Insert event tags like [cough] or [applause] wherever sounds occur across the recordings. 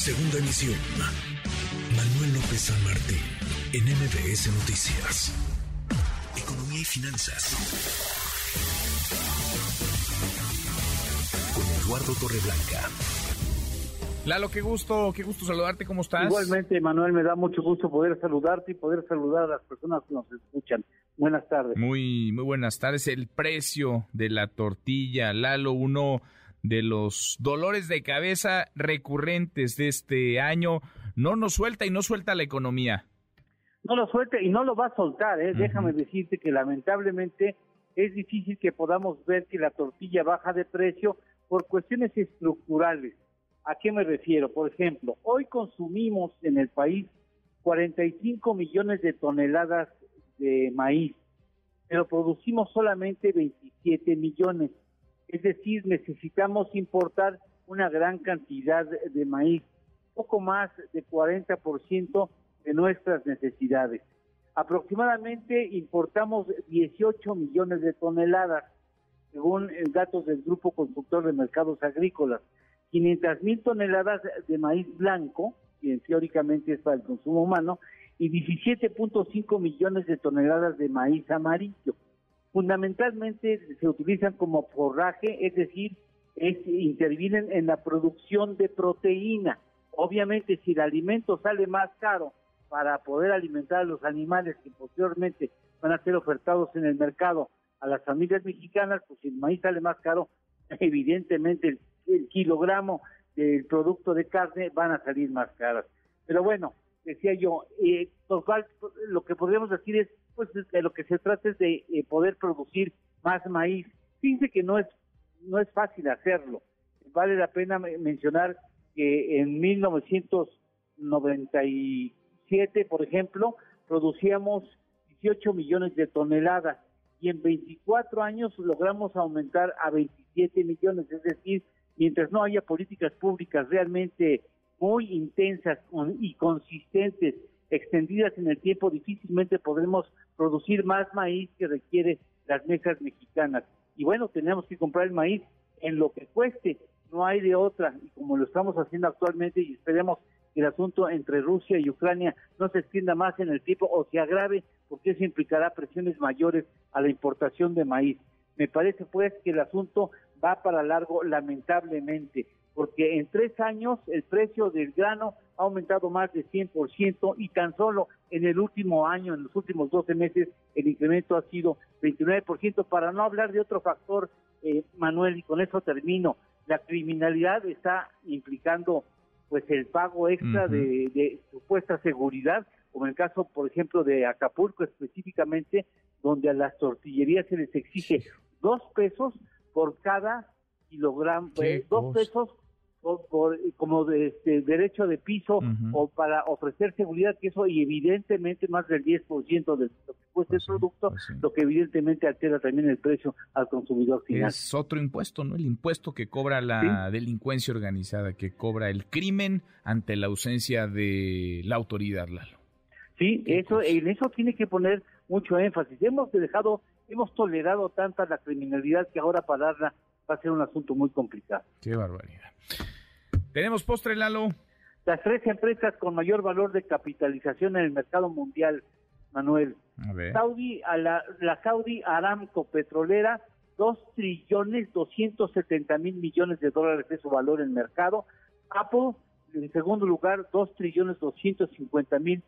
Segunda emisión. Manuel López San Martín, en MBS Noticias. Economía y finanzas. Con Eduardo Torreblanca. Lalo, qué gusto, qué gusto saludarte, ¿cómo estás? Igualmente, Manuel, me da mucho gusto poder saludarte y poder saludar a las personas que nos escuchan. Buenas tardes. Muy, muy buenas tardes. El precio de la tortilla, Lalo, uno de los dolores de cabeza recurrentes de este año, no nos suelta y no suelta la economía. No lo suelta y no lo va a soltar, ¿eh? déjame decirte que lamentablemente es difícil que podamos ver que la tortilla baja de precio por cuestiones estructurales. ¿A qué me refiero? Por ejemplo, hoy consumimos en el país 45 millones de toneladas de maíz, pero producimos solamente 27 millones. Es decir, necesitamos importar una gran cantidad de maíz, poco más de 40% de nuestras necesidades. Aproximadamente importamos 18 millones de toneladas, según datos del Grupo Constructor de Mercados Agrícolas. 500 mil toneladas de maíz blanco, que teóricamente es para el consumo humano, y 17.5 millones de toneladas de maíz amarillo fundamentalmente se utilizan como forraje, es decir, intervienen en la producción de proteína. Obviamente, si el alimento sale más caro para poder alimentar a los animales que posteriormente van a ser ofertados en el mercado a las familias mexicanas, pues si el maíz sale más caro, [laughs] evidentemente el, kilogramo del producto de carne van a salir más caras. Pero bueno, decía yo, eh, lo que podríamos decir es pues de lo que se trata es de eh, poder producir más maíz. Fíjense que no es no es fácil hacerlo. Vale la pena mencionar que en 1997, por ejemplo, producíamos 18 millones de toneladas y en 24 años logramos aumentar a 27 millones, es decir, mientras no haya políticas públicas realmente muy intensas y consistentes extendidas en el tiempo, difícilmente podremos producir más maíz que requiere las mesas mexicanas. Y bueno, tenemos que comprar el maíz en lo que cueste, no hay de otra, y como lo estamos haciendo actualmente, y esperemos que el asunto entre Rusia y Ucrania no se extienda más en el tiempo o se agrave, porque eso implicará presiones mayores a la importación de maíz. Me parece pues que el asunto va para largo lamentablemente porque en tres años el precio del grano ha aumentado más de 100% y tan solo en el último año, en los últimos 12 meses, el incremento ha sido 29%, para no hablar de otro factor, eh, Manuel, y con eso termino, la criminalidad está implicando pues el pago extra de, de supuesta seguridad, como en el caso, por ejemplo, de Acapulco específicamente, donde a las tortillerías se les exige dos pesos por cada kilogramo, eh, dos. pesos por, como de, este, derecho de piso o para ofrecer seguridad, que eso y evidentemente más del 10% de lo que cuesta el pues producto, pues lo que evidentemente altera también el precio al consumidor final. Es otro impuesto, ¿no? El impuesto que cobra la delincuencia organizada, que cobra el crimen ante la ausencia de la autoridad, Lalo. Sí, eso, en eso tiene que poner mucho énfasis. Hemos dejado, hemos tolerado tanta la criminalidad que ahora pararla va a ser un asunto muy complicado. Qué barbaridad. Tenemos postre, Lalo. Las tres empresas con mayor valor de capitalización en el mercado mundial, Manuel. A ver. Saudi, a la, la Saudi Aramco Petrolera, 2 trillones 270 mil millones de dólares de su valor en el mercado. Apple, en segundo lugar, 2 trillones 250 mil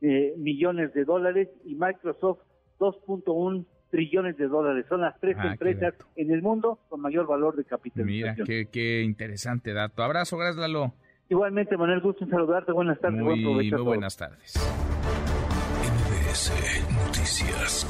eh, millones de dólares. Y Microsoft, 2.1 trillones de dólares. Son las tres ah, empresas en el mundo con mayor valor de capitalización. Mira, qué, interesante dato. Abrazo, gracias Lalo. Igualmente, Manuel, gusto en saludarte. Buenas tardes. Muy, muy buenas tardes. Noticias.